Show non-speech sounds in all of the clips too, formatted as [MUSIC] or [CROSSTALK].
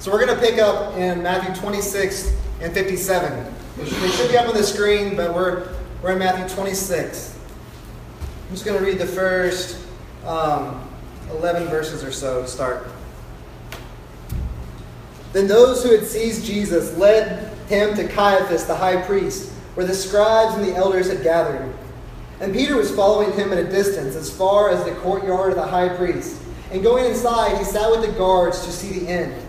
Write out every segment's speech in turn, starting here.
So we're going to pick up in Matthew 26 and 57. They should be up on the screen, but we're, we're in Matthew 26. I'm just going to read the first um, 11 verses or so to start. Then those who had seized Jesus led him to Caiaphas the high priest, where the scribes and the elders had gathered. And Peter was following him at a distance, as far as the courtyard of the high priest. And going inside, he sat with the guards to see the end.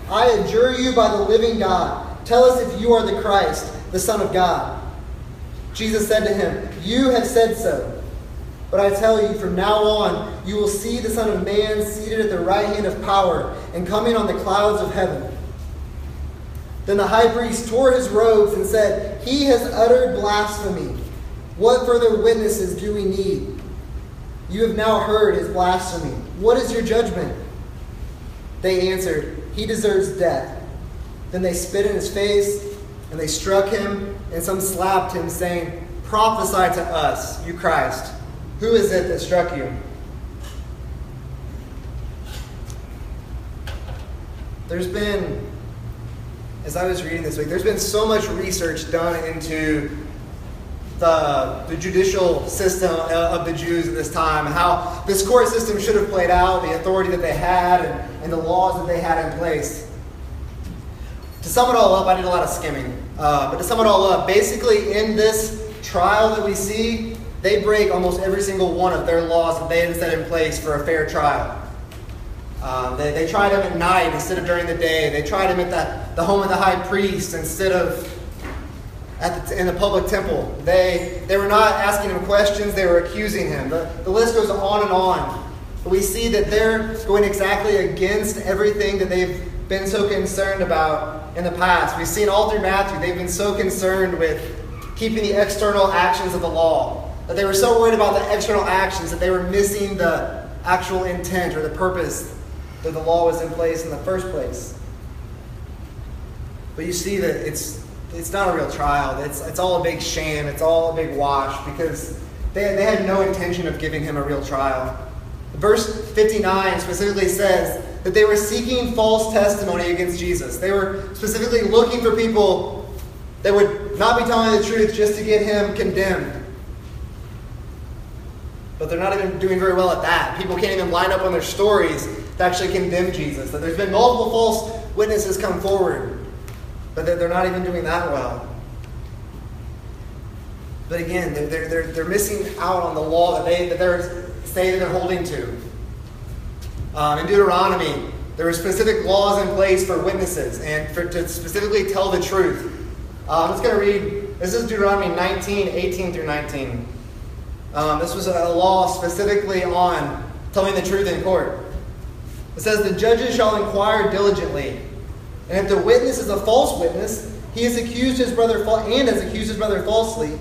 I adjure you by the living God, tell us if you are the Christ, the Son of God. Jesus said to him, You have said so. But I tell you, from now on, you will see the Son of Man seated at the right hand of power and coming on the clouds of heaven. Then the high priest tore his robes and said, He has uttered blasphemy. What further witnesses do we need? You have now heard his blasphemy. What is your judgment? They answered, He deserves death. Then they spit in his face, and they struck him, and some slapped him, saying, Prophesy to us, you Christ. Who is it that struck you? There's been, as I was reading this week, there's been so much research done into the, the judicial system uh, of the Jews at this time, how this court system should have played out, the authority that they had, and, and the laws that they had in place. To sum it all up, I did a lot of skimming. Uh, but to sum it all up, basically in this trial that we see, they break almost every single one of their laws that they had set in place for a fair trial. Um, they, they tried him at night instead of during the day. They tried him at the, the home of the high priest instead of at the, in the public temple. They, they were not asking him questions, they were accusing him. The, the list goes on and on. We see that they're going exactly against everything that they've been so concerned about in the past. We've seen all through Matthew, they've been so concerned with keeping the external actions of the law. That they were so worried about the external actions that they were missing the actual intent or the purpose that the law was in place in the first place. But you see that it's it's not a real trial. It's it's all a big sham. It's all a big wash because they, they had no intention of giving him a real trial. Verse 59 specifically says that they were seeking false testimony against Jesus. They were specifically looking for people that would not be telling the truth just to get him condemned. But they're not even doing very well at that. People can't even line up on their stories to actually condemn Jesus. That there's been multiple false witnesses come forward, but that they're not even doing that well. But again, they're, they're, they're missing out on the law that, they, that they're saying they're holding to. Um, in Deuteronomy, there are specific laws in place for witnesses and for, to specifically tell the truth. Um, I'm just going to read, this is Deuteronomy 19, 18 through 19. Um, this was a law specifically on telling the truth in court. It says, The judges shall inquire diligently, and if the witness is a false witness, he has accused his brother and has accused his brother falsely,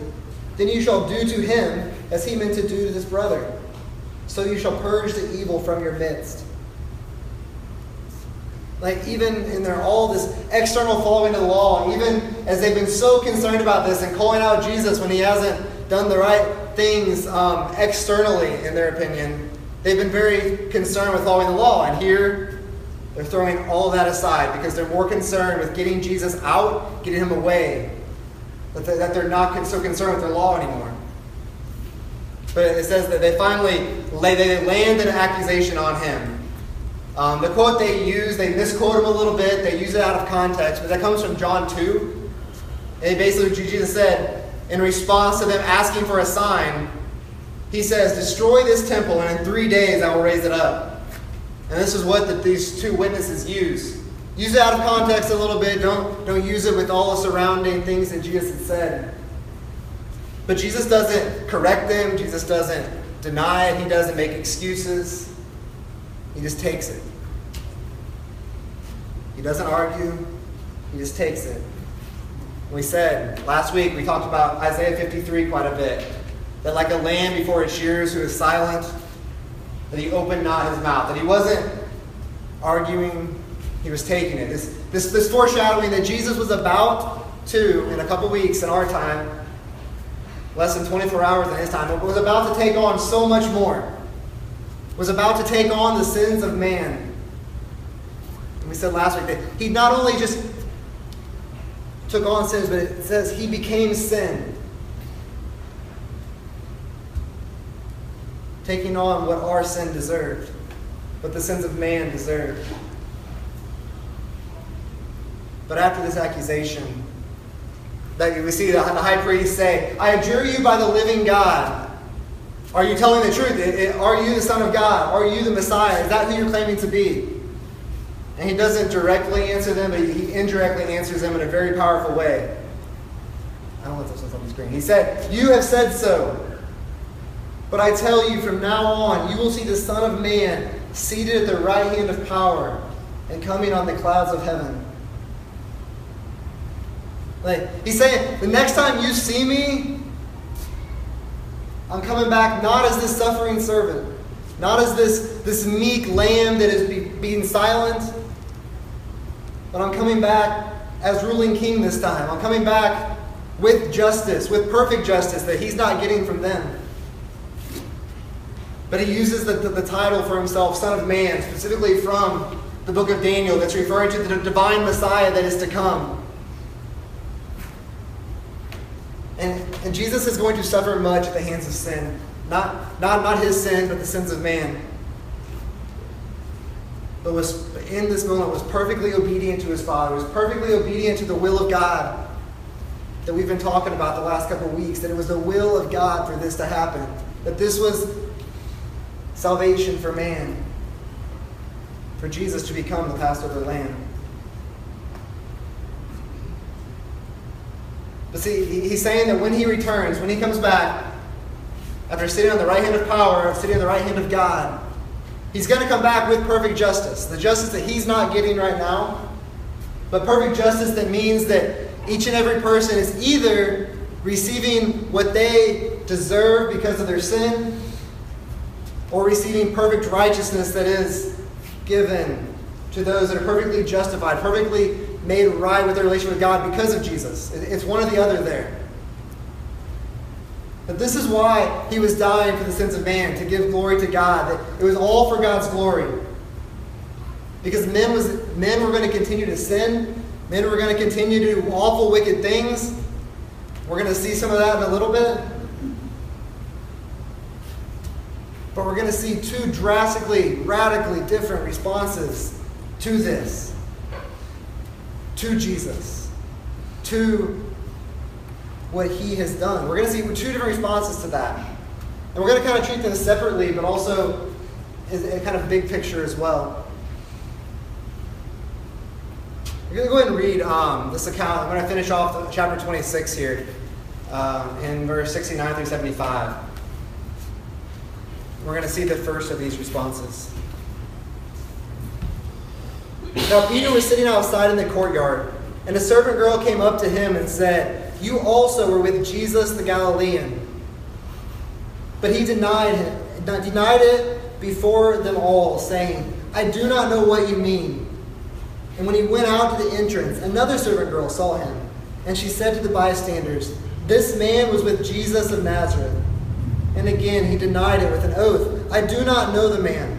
then you shall do to him as he meant to do to this brother. So you shall purge the evil from your midst. Like, even in their all this external following of the law, even as they've been so concerned about this and calling out Jesus when he hasn't done the right things um, externally, in their opinion, they've been very concerned with following the law. And here, they're throwing all that aside because they're more concerned with getting Jesus out, getting him away, that they're not so concerned with their law anymore. But it says that they finally lay, they land an accusation on him. Um, the quote they use, they misquote him a little bit, they use it out of context, but that comes from John 2. And basically, Jesus said, in response to them asking for a sign, he says, Destroy this temple, and in three days I will raise it up. And this is what the, these two witnesses use. Use it out of context a little bit. Don't, don't use it with all the surrounding things that Jesus had said. But Jesus doesn't correct them, Jesus doesn't deny it, he doesn't make excuses. He just takes it. He doesn't argue, he just takes it. We said last week, we talked about Isaiah 53 quite a bit. That like a lamb before its shears who is silent, that he opened not his mouth, that he wasn't arguing, he was taking it. This, this, this foreshadowing that Jesus was about to, in a couple weeks in our time, less than 24 hours in his time, but was about to take on so much more. Was about to take on the sins of man. And we said last week that he not only just took on sins, but it says he became sin. Taking on what our sin deserved, what the sins of man deserved. But after this accusation, that we see the high priest say, I adjure you by the living God. Are you telling the truth? Are you the Son of God? Are you the Messiah? Is that who you're claiming to be? And he doesn't directly answer them, but he indirectly answers them in a very powerful way. I don't want this on the screen. He said, You have said so. But I tell you, from now on, you will see the Son of Man seated at the right hand of power and coming on the clouds of heaven. Like, he's saying, the next time you see me, I'm coming back not as this suffering servant, not as this, this meek lamb that is be, being silent, but I'm coming back as ruling king this time. I'm coming back with justice, with perfect justice that he's not getting from them. But he uses the, the, the, title for himself, Son of Man, specifically from the book of Daniel, that's referring to the divine Messiah that is to come. And, and Jesus is going to suffer much at the hands of sin. Not, not, not his sin, but the sins of man but was in this moment was perfectly obedient to his father, was perfectly obedient to the will of God that we've been talking about the last couple of weeks, that it was the will of God for this to happen, that this was salvation for man, for Jesus to become the Passover lamb. But see, he's saying that when he returns, when he comes back, after sitting on the right hand of power, sitting on the right hand of God, He's going to come back with perfect justice. The justice that he's not getting right now, but perfect justice that means that each and every person is either receiving what they deserve because of their sin or receiving perfect righteousness that is given to those that are perfectly justified, perfectly made right with their relation with God because of Jesus. It's one or the other there. But this is why he was dying for the sins of man, to give glory to God. That it was all for God's glory. Because men, was, men were going to continue to sin, men were going to continue to do awful, wicked things. We're going to see some of that in a little bit. But we're going to see two drastically, radically different responses to this. To Jesus. To what he has done. We're going to see two different responses to that. And we're going to kind of treat them separately, but also in a kind of big picture as well. We're going to go ahead and read um, this account. I'm going to finish off chapter 26 here um, in verse 69 through 75. We're going to see the first of these responses. Now, Peter was sitting outside in the courtyard, and a servant girl came up to him and said, you also were with Jesus the Galilean. But he denied him, denied it before them all, saying, I do not know what you mean. And when he went out to the entrance, another servant girl saw him, and she said to the bystanders, This man was with Jesus of Nazareth. And again he denied it with an oath, I do not know the man.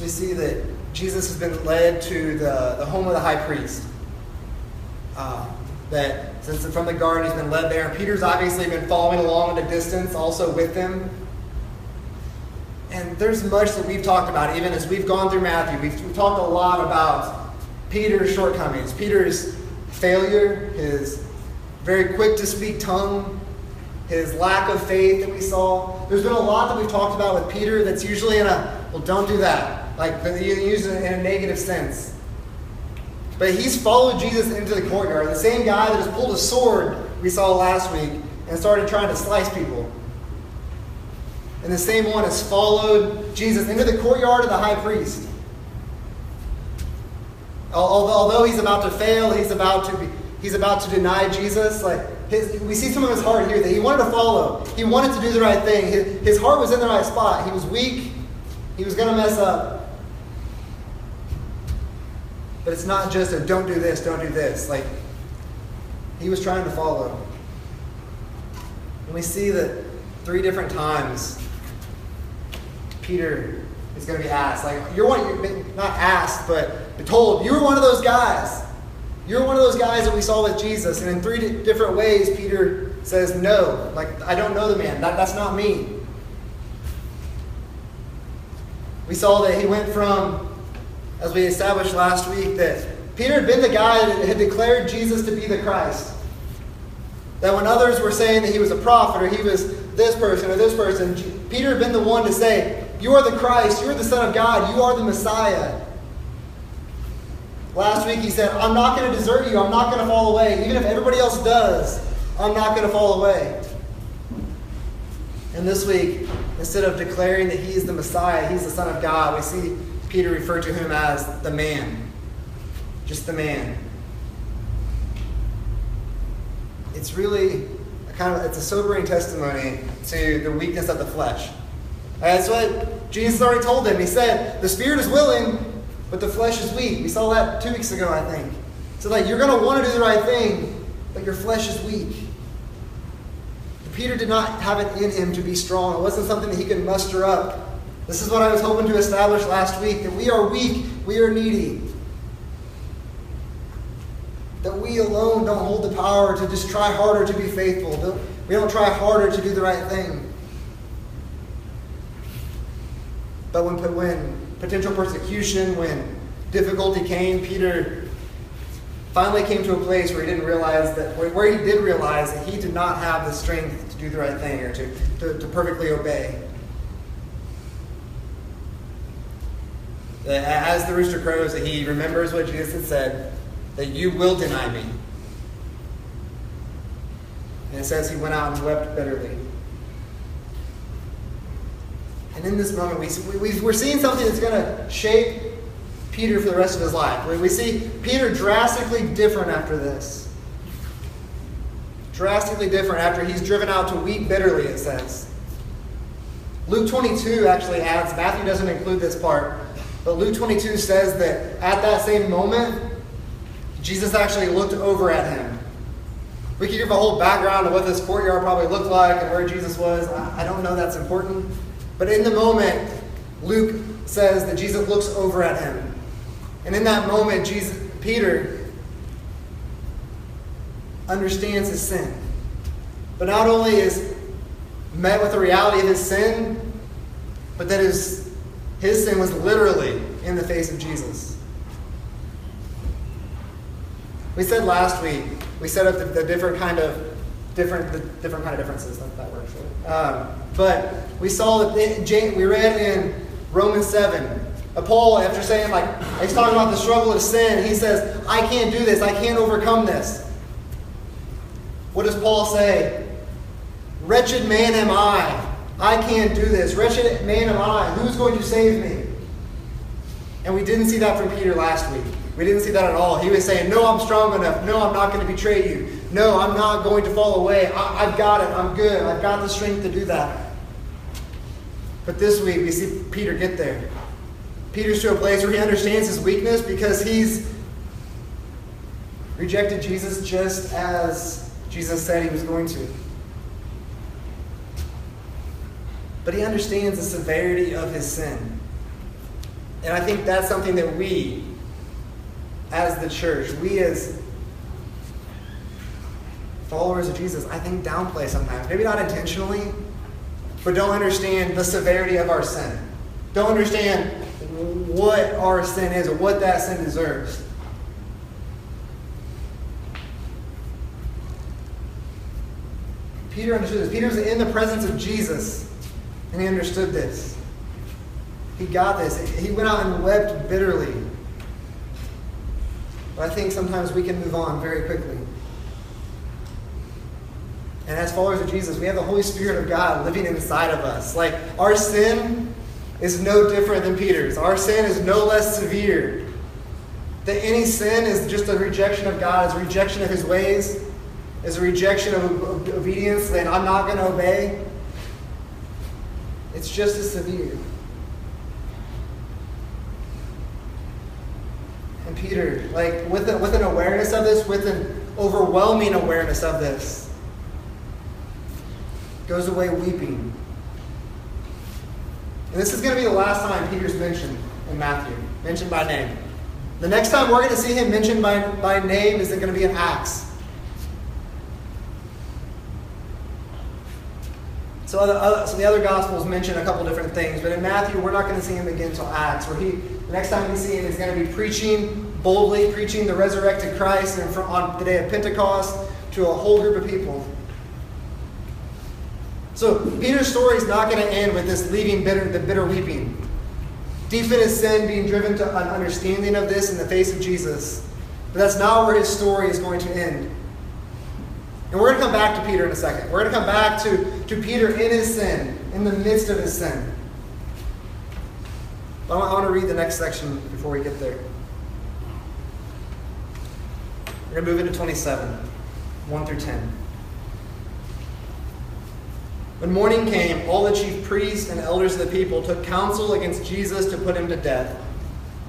So we see that Jesus has been led to the, the home of the high priest. Uh, that since from the garden he's been led there. And Peter's obviously been following along at a distance, also with them. And there's much that we've talked about, even as we've gone through Matthew. We've, we've talked a lot about Peter's shortcomings, Peter's failure, his very quick to speak tongue, his lack of faith that we saw. There's been a lot that we've talked about with Peter that's usually in a, well, don't do that. Like, you use it in a negative sense. But he's followed Jesus into the courtyard. The same guy that has pulled a sword we saw last week and started trying to slice people. And the same one has followed Jesus into the courtyard of the high priest. Although he's about to fail, he's about to be, he's about to deny Jesus. Like his, we see some of his heart here that he wanted to follow. He wanted to do the right thing. His, his heart was in the right spot. He was weak. He was going to mess up. But it's not just a don't do this, don't do this. Like he was trying to follow. And we see that three different times Peter is going to be asked. Like, you're one, you're not asked, but told, you were one of those guys. You're one of those guys that we saw with Jesus. And in three different ways, Peter says, No, like, I don't know the man. That, that's not me. We saw that he went from, as we established last week, that Peter had been the guy that had declared Jesus to be the Christ. That when others were saying that he was a prophet or he was this person or this person, Peter had been the one to say, You are the Christ, you are the Son of God, you are the Messiah. Last week he said, I'm not going to desert you, I'm not going to fall away. Even if everybody else does, I'm not going to fall away. And this week, instead of declaring that he is the Messiah, he's the Son of God, we see Peter referred to him as the man. Just the man. It's really a kind of it's a sobering testimony to the weakness of the flesh. That's what Jesus already told them. He said, The spirit is willing, but the flesh is weak. We saw that two weeks ago, I think. So, like, you're going to want to do the right thing, but your flesh is weak. Peter did not have it in him to be strong. It wasn't something that he could muster up. This is what I was hoping to establish last week that we are weak, we are needy. That we alone don't hold the power to just try harder to be faithful. We don't try harder to do the right thing. But when, when potential persecution, when difficulty came, Peter finally came to a place where he didn't realize that, where he did realize that he did not have the strength to do the right thing or to, to, to perfectly obey. Uh, as the rooster crows, that he remembers what Jesus had said, that you will deny me. And it says he went out and wept bitterly. And in this moment, we, we're seeing something that's going to shape Peter for the rest of his life. We see Peter drastically different after this. Drastically different after he's driven out to weep bitterly, it says. Luke 22 actually adds, Matthew doesn't include this part, but Luke 22 says that at that same moment, Jesus actually looked over at him. We could give a whole background of what this courtyard probably looked like and where Jesus was. I don't know that's important. But in the moment, Luke says that Jesus looks over at him. And in that moment, Jesus, Peter understands his sin. But not only is met with the reality of his sin, but that his, his sin was literally in the face of Jesus. We said last week, we set up the, the different kind of different the different kind of differences that, that works. Um, but we saw that we read in Romans 7. Paul, after saying, like, he's talking about the struggle of sin, he says, I can't do this. I can't overcome this. What does Paul say? Wretched man am I. I can't do this. Wretched man am I. Who's going to save me? And we didn't see that from Peter last week. We didn't see that at all. He was saying, No, I'm strong enough. No, I'm not going to betray you. No, I'm not going to fall away. I, have got it. I'm good. I've got the strength to do that. But this week, we see Peter get there. Peter's to a place where he understands his weakness because he's rejected Jesus just as Jesus said he was going to. but he understands the severity of his sin. And I think that's something that we, as the church, we as followers of Jesus, I think downplay sometimes. Maybe not intentionally, but don't understand the severity of our sin. Don't understand what our sin is or what that sin deserves. Peter understood this. Peter's in the presence of Jesus and he understood this. He got this. He went out and wept bitterly. But I think sometimes we can move on very quickly. And as followers of Jesus, we have the Holy Spirit of God living inside of us. Like, our sin is no different than Peter's. Our sin is no less severe. That any sin is just a rejection of God, is a rejection of his ways, is a rejection of obedience, that I'm not going to obey. It's just as severe. And Peter, like with, a, with an awareness of this, with an overwhelming awareness of this, goes away weeping. And this is going to be the last time Peter's mentioned in Matthew, mentioned by name. The next time we're going to see him mentioned by, by name is going to be in Acts. So, other, so the other Gospels mention a couple different things, but in Matthew, we're not going to see him again until Acts, where he, the next time we see him, is going to be preaching boldly, preaching the resurrected Christ and from, on the day of Pentecost to a whole group of people. So Peter's story is not going to end with this leaving bitter, the bitter weeping. Deep in his sin, being driven to an understanding of this in the face of Jesus. But that's not where his story is going to end. And we're going to come back to Peter in a second. We're going to come back to, to Peter in his sin, in the midst of his sin. But I want to read the next section before we get there. We're going to move into 27, 1 through 10. When morning came, all the chief priests and elders of the people took counsel against Jesus to put him to death.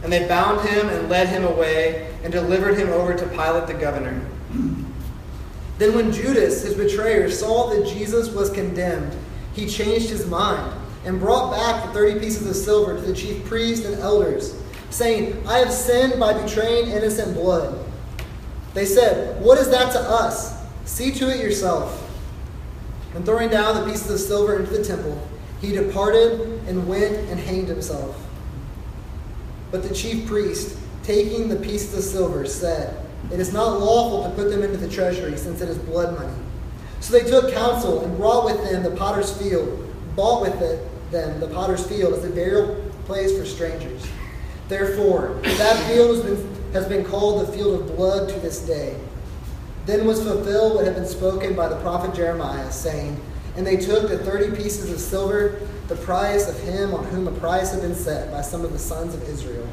And they bound him and led him away and delivered him over to Pilate the governor. Then, when Judas, his betrayer, saw that Jesus was condemned, he changed his mind and brought back the thirty pieces of silver to the chief priests and elders, saying, I have sinned by betraying innocent blood. They said, What is that to us? See to it yourself. And throwing down the pieces of silver into the temple, he departed and went and hanged himself. But the chief priest, taking the pieces of silver, said, It is not lawful to put them into the treasury, since it is blood money. So they took counsel and brought with them the potter's field, bought with it them the potter's field as a burial place for strangers. Therefore, that field has been, has been called the field of blood to this day. Then was fulfilled what had been spoken by the prophet Jeremiah, saying, And they took the thirty pieces of silver, the price of him on whom a price had been set by some of the sons of Israel,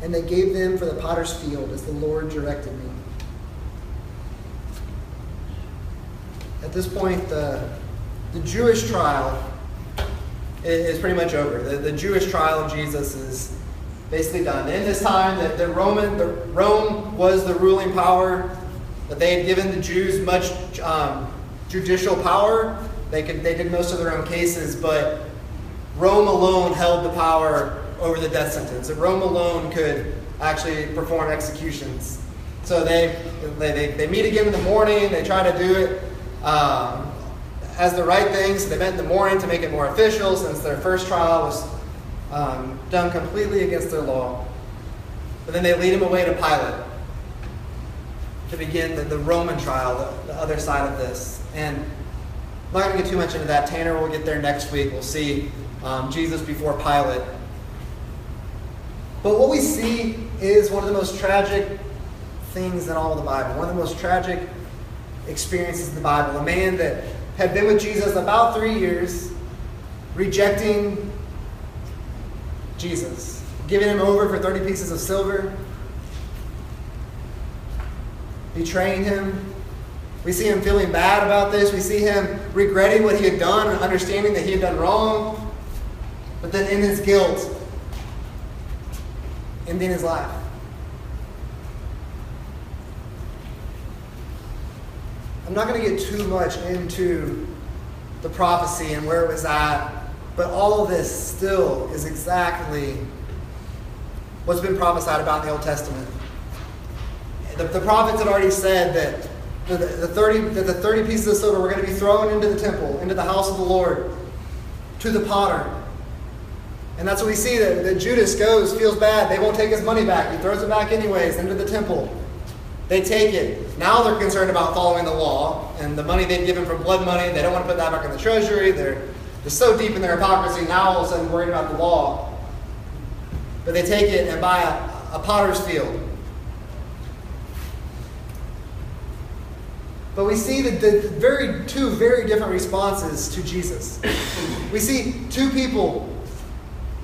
and they gave them for the potter's field, as the Lord directed me. At this point, the, the Jewish trial is pretty much over. The, the Jewish trial of Jesus is basically done. In this time, the, the Roman, the, Rome was the ruling power that they had given the Jews much um, judicial power. They, could, they did most of their own cases, but Rome alone held the power over the death sentence. And Rome alone could actually perform executions. So they, they, they meet again in the morning, they try to do it um, as the right thing. So they in the morning to make it more official since their first trial was um, done completely against their law. But then they lead him away to Pilate to begin the, the Roman trial, the, the other side of this. And I'm not going to get too much into that. Tanner will get there next week. We'll see um, Jesus before Pilate. But what we see is one of the most tragic things in all of the Bible, one of the most tragic experiences in the Bible. A man that had been with Jesus about three years, rejecting Jesus, giving him over for 30 pieces of silver, betraying him. We see him feeling bad about this. We see him regretting what he had done and understanding that he had done wrong. But then in his guilt, ending his life. I'm not going to get too much into the prophecy and where it was at, but all of this still is exactly what's been prophesied about in the Old Testament. The, the prophets had already said that the, the, 30, that the 30 pieces of silver were going to be thrown into the temple, into the house of the Lord, to the potter. And that's what we see that, that Judas goes, feels bad. They won't take his money back. He throws it back anyways into the temple. They take it. Now they're concerned about following the law and the money they've given for blood money. They don't want to put that back in the treasury. They're, they're so deep in their hypocrisy, now all of a sudden worried about the law. But they take it and buy a, a potter's field. But we see the, the very two very different responses to Jesus. We see two people,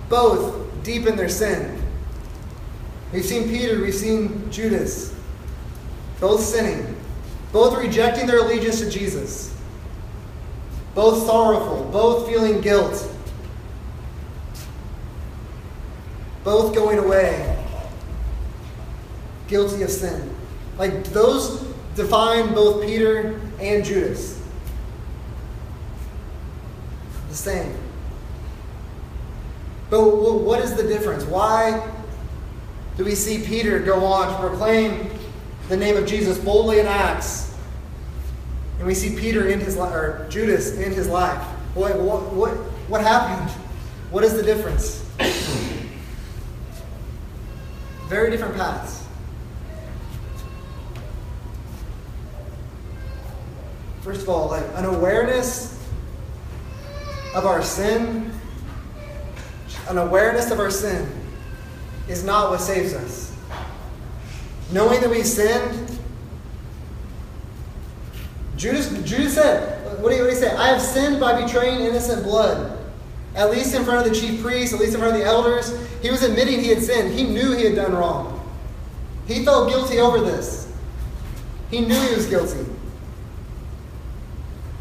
both deep in their sin. We've seen Peter, we've seen Judas, both sinning, both rejecting their allegiance to Jesus, both sorrowful, both feeling guilt, both going away, guilty of sin. Like those define both Peter and Judas. The same. But what is the difference? Why do we see Peter go on to proclaim the name of Jesus boldly in Acts? And we see Peter in his life, or Judas in his life. What, what, what, what happened? What is the difference? [COUGHS] Very different paths. First of all, like an awareness of our sin, an awareness of our sin is not what saves us. Knowing that we've sinned, Judas, Judas said, what did, he, what say? I have sinned by betraying innocent blood. At least in front of the chief priests, at least in front of the elders. He was admitting he had sinned. He knew he had done wrong. He felt guilty over this. He knew he was guilty.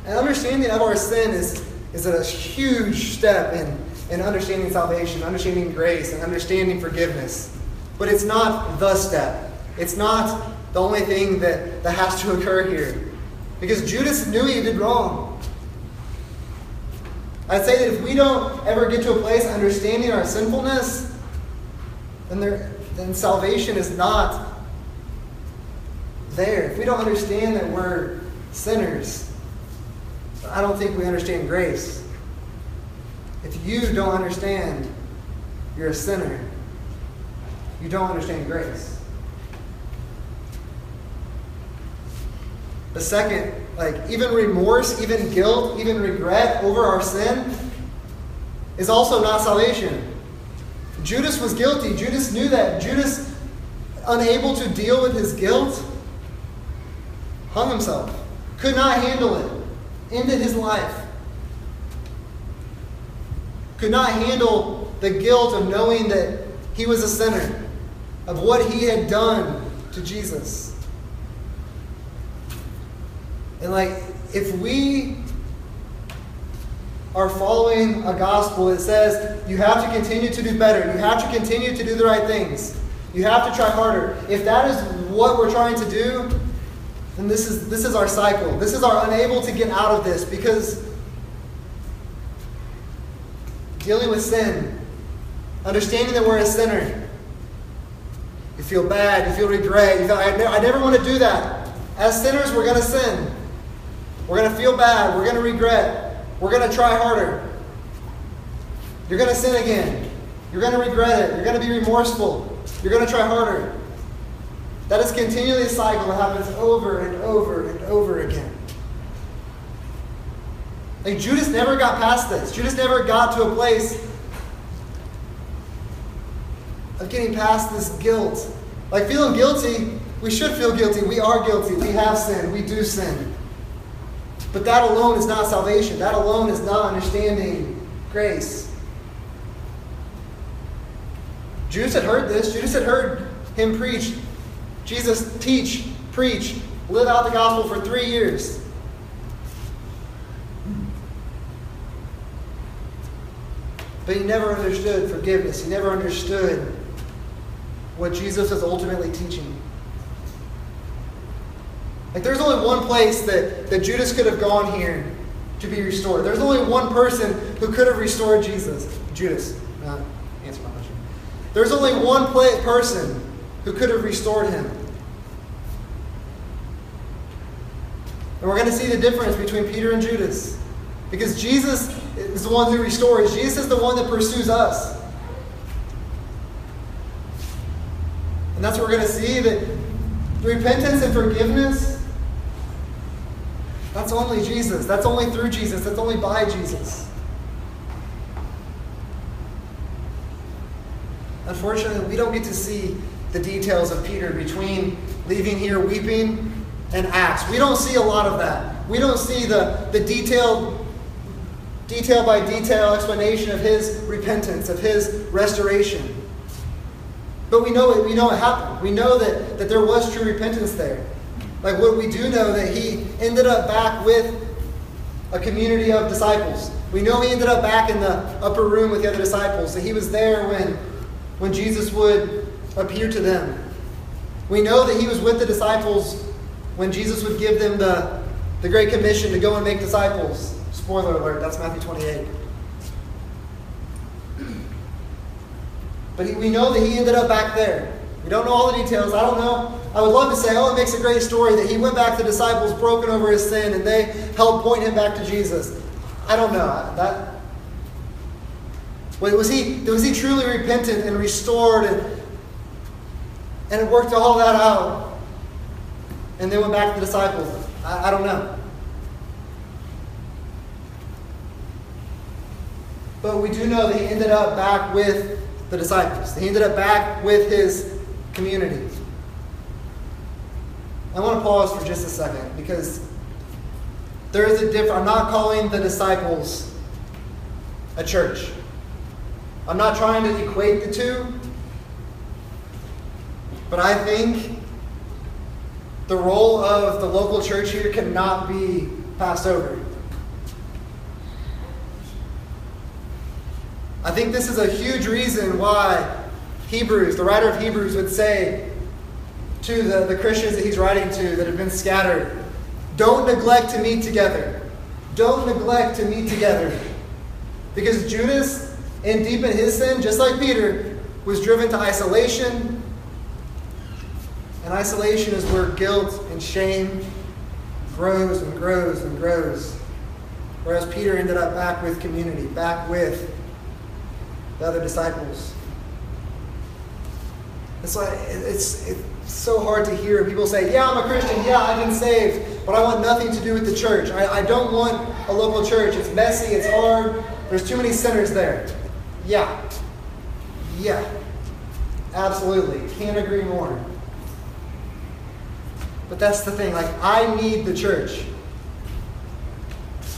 And understanding of our sin is, is a huge step in, in understanding salvation, understanding grace, and understanding forgiveness. But it's not the step. It's not the only thing that, that has to occur here. Because Judas knew he did wrong. I'd say that if we don't ever get to a place understanding our sinfulness, then, there, then salvation is not there. If we don't understand that we're sinners, I don't think we understand grace. If you don't understand you're a sinner, you don't understand grace. The second, like even remorse, even guilt, even regret over our sin is also not salvation. Judas was guilty. Judas knew that. Judas, unable to deal with his guilt, hung himself, could not handle it ended his life. Could not handle the guilt of knowing that he was a sinner, of what he had done to Jesus. And like, if we are following a gospel that says you have to continue to do better, you have to continue to do the right things, you have to try harder. If that is what we're trying to do, then this is, this is our cycle. This is our unable to get out of this because dealing with sin, understanding that we're a sinner, you feel bad, you feel regret, you feel, I, I never want to do that. As sinners, we're going to sin. We're going to feel bad. We're going to regret. We're going to try harder. You're going to sin again. You're going to regret it. You're going to be remorseful. You're going to try harder. That is continually a cycle that happens over and over and over again. Like Judas never got past this. Judas never got to a place of getting past this guilt. Like feeling guilty, we should feel guilty. We are guilty. We have sinned. We do sin. But that alone is not salvation. That alone is not understanding grace. Judas had heard this. Judas had heard him preach Jesus teach, preach, live out the gospel for three years. But he never understood forgiveness. He never understood what Jesus was ultimately teaching. Like, there's only one place that, that Judas could have gone here to be restored. There's only one person who could have restored Jesus. Judas. Not answer my question. There's only one person who could have restored him. And we're going to see the difference between Peter and Judas. Because Jesus is the one who restores, Jesus is the one that pursues us. And that's what we're going to see that repentance and forgiveness, that's only Jesus. That's only through Jesus. That's only by Jesus. Unfortunately, we don't get to see the details of Peter between leaving here weeping and Acts. We don't see a lot of that. We don't see the, the detailed, detail by detail explanation of his repentance, of his restoration. But we know it, we know it happened. We know that, that there was true repentance there. Like what we do know that he ended up back with a community of disciples. We know he ended up back in the upper room with the other disciples, that he was there when, when Jesus would appear to them. We know that he was with the disciples when Jesus would give them the, the Great Commission to go and make disciples. Spoiler alert, that's Matthew 28. But he, we know that he ended up back there. We don't know all the details. I don't know. I would love to say, oh, it makes a great story that he went back to the disciples broken over his sin and they helped point him back to Jesus. I don't know. That was he was he truly repentant and restored and, and worked all that out and then went back to the disciples? I, I don't know. But we do know that he ended up back with the disciples. He ended up back with his community. I want to pause for just a second because there is a difference. I'm not calling the disciples a church. I'm not trying to equate the two. But I think the role of the local church here cannot be passed over. I think this is a huge reason why Hebrews, the writer of Hebrews, would say to the, the Christians that he's writing to that have been scattered don't neglect to meet together. Don't neglect to meet together. Because Judas, in deep in his sin, just like Peter, was driven to isolation. And isolation is where guilt and shame grows and grows and grows. Whereas Peter ended up back with community, back with the other disciples. It's like it's it's so hard to hear people say, "Yeah, I'm a Christian. Yeah, I've been saved, but I want nothing to do with the church. I, I don't want a local church. It's messy. It's hard. There's too many sinners there." Yeah, yeah, absolutely. Can't agree more. But that's the thing. Like, I need the church.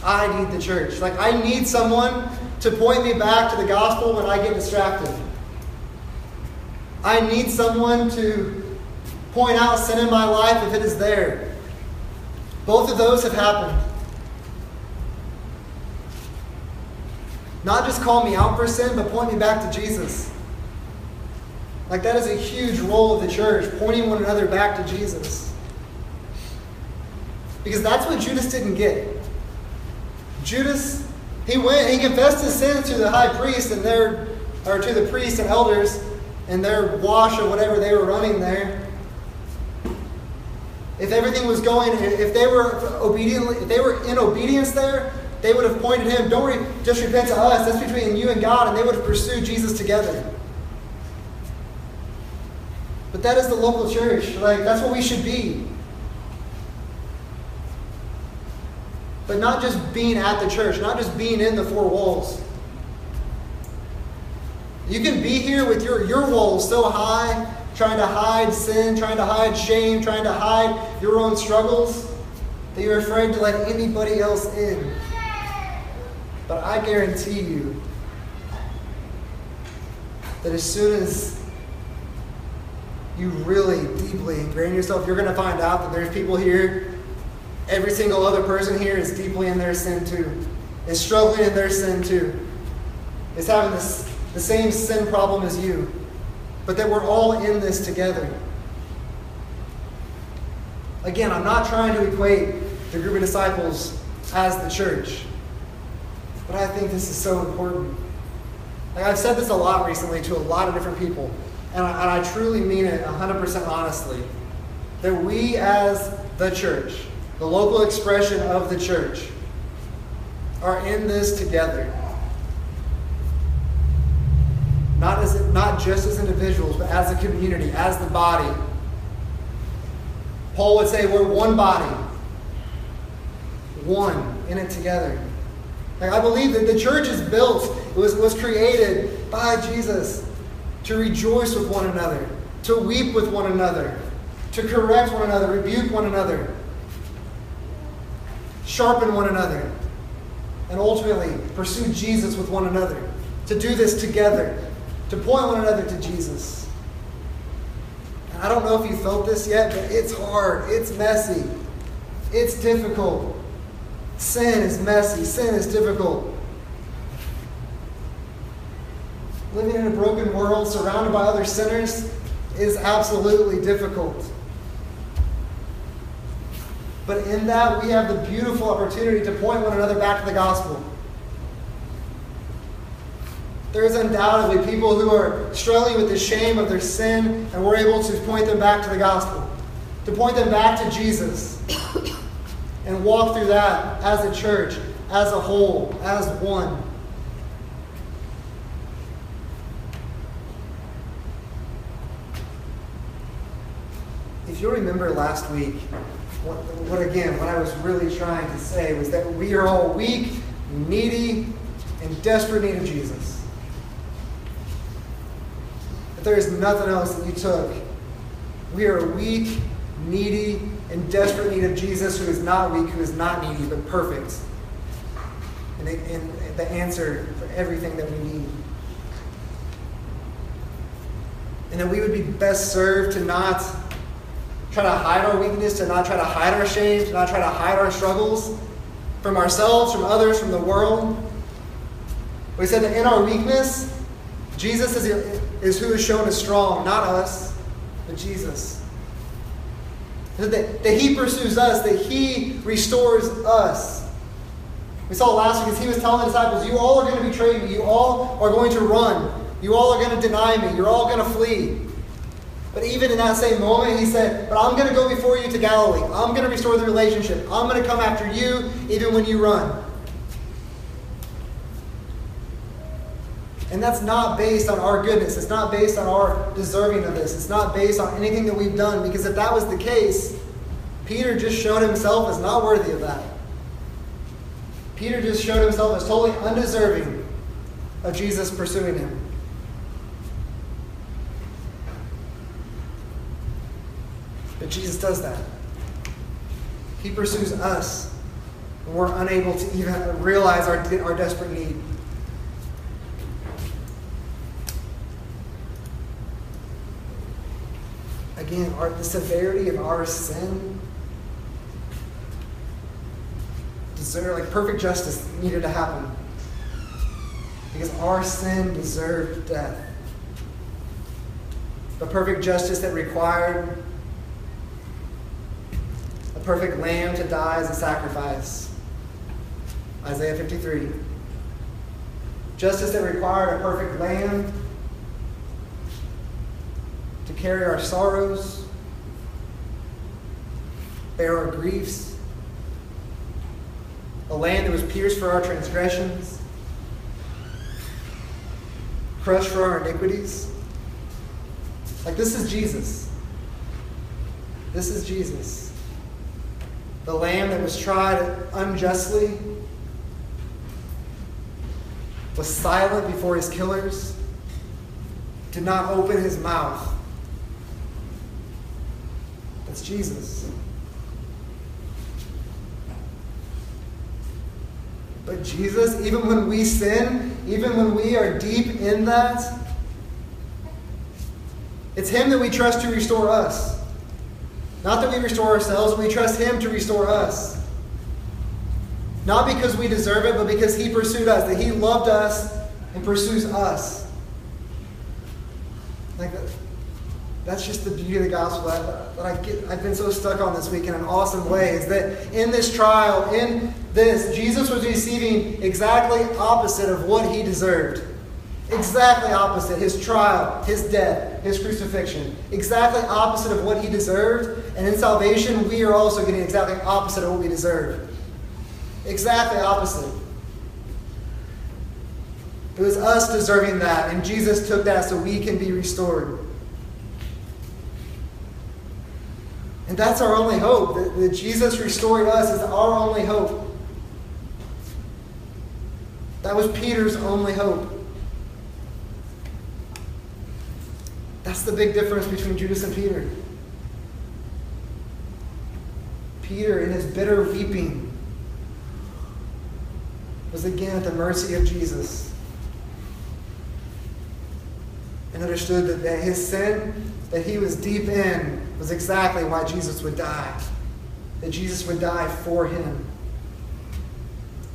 I need the church. Like, I need someone to point me back to the gospel when I get distracted. I need someone to point out sin in my life if it is there. Both of those have happened. Not just call me out for sin, but point me back to Jesus. Like, that is a huge role of the church, pointing one another back to Jesus. Because that's what Judas didn't get. Judas, he went, he confessed his sin to the high priest and their, or to the priests and elders, and their wash or whatever they were running there, if everything was going, if they were obediently, if they were in obedience there, they would have pointed him, don't re- just repent to us, that's between you and God, and they would have pursued Jesus together. But that is the local church. Like, that's what we should be. But not just being at the church, not just being in the four walls. You can be here with your, your walls so high, trying to hide sin, trying to hide shame, trying to hide your own struggles, that you're afraid to let anybody else in. But I guarantee you that as soon as you really deeply ingrain yourself, you're going to find out that there's people here, every single other person here is deeply in their sin too, is struggling in their sin too, is having this the same sin problem as you, but that we're all in this together. Again, I'm not trying to equate the group of disciples as the church, but I think this is so important. Like I've said this a lot recently to a lot of different people, and I, and I truly mean it 100% honestly. That we, as the church, the local expression of the church, are in this together not, as, not just as individuals, but as a community, as the body. Paul would say we're one body, one in it together. Like, I believe that the church is built, it was, was created by Jesus to rejoice with one another, to weep with one another, to correct one another, rebuke one another, sharpen one another, and ultimately pursue Jesus with one another. To do this together, to point one another to Jesus. And I don't know if you felt this yet, but it's hard, it's messy, it's difficult. Sin is messy, sin is difficult. Living in a broken world surrounded by other sinners is absolutely difficult. But in that, we have the beautiful opportunity to point one another back to the gospel. There's undoubtedly people who are struggling with the shame of their sin, and we're able to point them back to the gospel, to point them back to Jesus [COUGHS] and walk through that as a church, as a whole, as one. If you remember last week, what, what again, what I was really trying to say was that we are all weak, needy, and desperate need of Jesus. That there is nothing else that you took. We are weak, needy, in desperate need of Jesus, who is not weak, who is not needy, but perfect. And and the answer for everything that we need. And that we would be best served to not try to hide our weakness, to not try to hide our shame, to not try to hide our struggles from ourselves, from others, from the world. We said that in our weakness, Jesus is, is who is shown as strong, not us, but Jesus. That, that he pursues us, that he restores us. We saw last week as he was telling the disciples, You all are going to betray me. You all are going to run. You all are going to deny me. You're all going to flee. But even in that same moment, he said, But I'm going to go before you to Galilee. I'm going to restore the relationship. I'm going to come after you even when you run. And that's not based on our goodness. It's not based on our deserving of this. It's not based on anything that we've done. Because if that was the case, Peter just showed himself as not worthy of that. Peter just showed himself as totally undeserving of Jesus pursuing him. But Jesus does that. He pursues us when we're unable to even realize our, our desperate need. Again, our, the severity of our sin deserve like perfect justice needed to happen because our sin deserved death. The perfect justice that required a perfect lamb to die as a sacrifice. Isaiah 53. Justice that required a perfect lamb carry our sorrows, bear our griefs, a land that was pierced for our transgressions, crushed for our iniquities. Like, this is Jesus. This is Jesus. The lamb that was tried unjustly, was silent before his killers, did not open his mouth it's Jesus. But Jesus, even when we sin, even when we are deep in that, it's Him that we trust to restore us. Not that we restore ourselves, we trust Him to restore us. Not because we deserve it, but because He pursued us, that He loved us and pursues us. Like that. That's just the beauty of the gospel that, that I get, I've been so stuck on this week in an awesome way is that in this trial, in this, Jesus was receiving exactly opposite of what he deserved. Exactly opposite. His trial, his death, his crucifixion. Exactly opposite of what he deserved. And in salvation, we are also getting exactly opposite of what we deserve. Exactly opposite. It was us deserving that, and Jesus took that so we can be restored. And that's our only hope. That, that Jesus restoring us is our only hope. That was Peter's only hope. That's the big difference between Judas and Peter. Peter, in his bitter weeping, was again at the mercy of Jesus and understood that, that his sin that he was deep in was exactly why Jesus would die. That Jesus would die for him.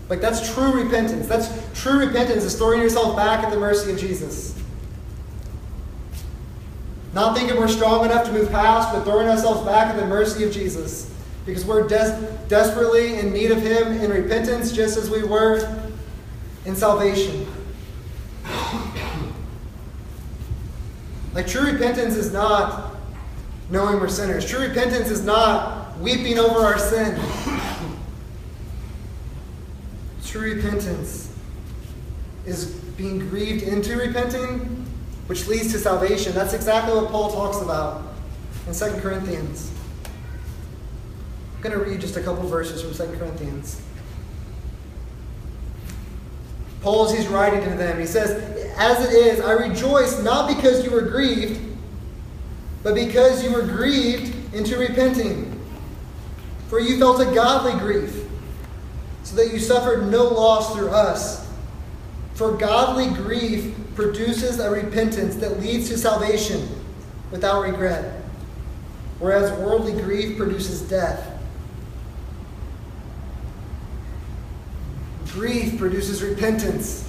Like that's true repentance. That's true repentance is throwing yourself back at the mercy of Jesus. Not thinking we're strong enough to move past, but throwing ourselves back at the mercy of Jesus. Because we're des- desperately in need of Him in repentance, just as we were in salvation. Like true repentance is not knowing we're sinners. True repentance is not weeping over our sin. True repentance is being grieved into repenting, which leads to salvation. That's exactly what Paul talks about in 2 Corinthians. I'm going to read just a couple verses from 2 Corinthians. Paul, as he's writing to them, he says, As it is, I rejoice not because you were grieved, but because you were grieved into repenting. For you felt a godly grief, so that you suffered no loss through us. For godly grief produces a repentance that leads to salvation without regret, whereas worldly grief produces death. Grief produces repentance,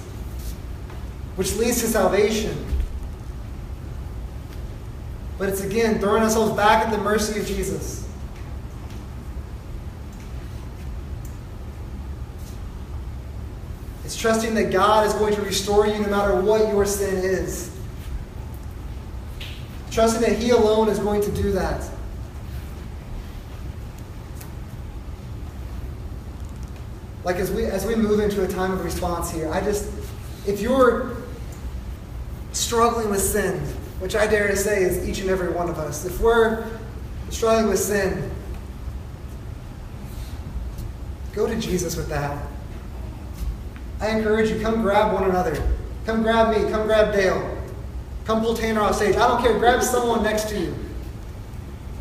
which leads to salvation. But it's again throwing ourselves back at the mercy of Jesus. It's trusting that God is going to restore you no matter what your sin is. Trusting that He alone is going to do that. like as we as we move into a time of response here, I just if you're struggling with sin, which I dare to say is each and every one of us, if we're struggling with sin, go to Jesus with that. I encourage you, come grab one another. Come grab me, come grab Dale. Come pull Tanner off stage. I don't care, grab someone next to you.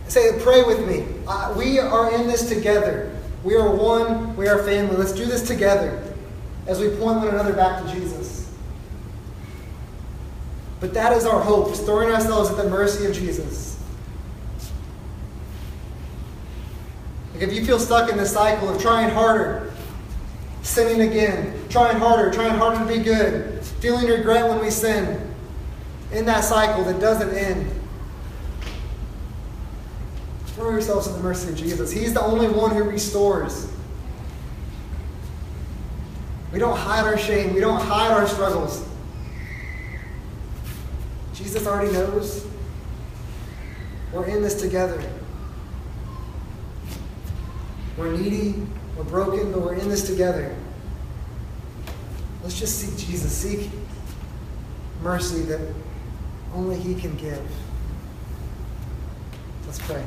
Say, pray with me. Uh, we are in this together. We are one, we are family. Let's do this together as we point one another back to Jesus. But that is our hope, is throwing ourselves at the mercy of Jesus. Like if you feel stuck in this cycle of trying harder, sinning again, trying harder, trying harder to be good, feeling regret when we sin, in that cycle that doesn't end, Throw yourselves in the mercy of Jesus. He's the only one who restores. We don't hide our shame, we don't hide our struggles. Jesus already knows. We're in this together. We're needy, we're broken, but we're in this together. Let's just seek Jesus. Seek mercy that only He can give. Let's pray.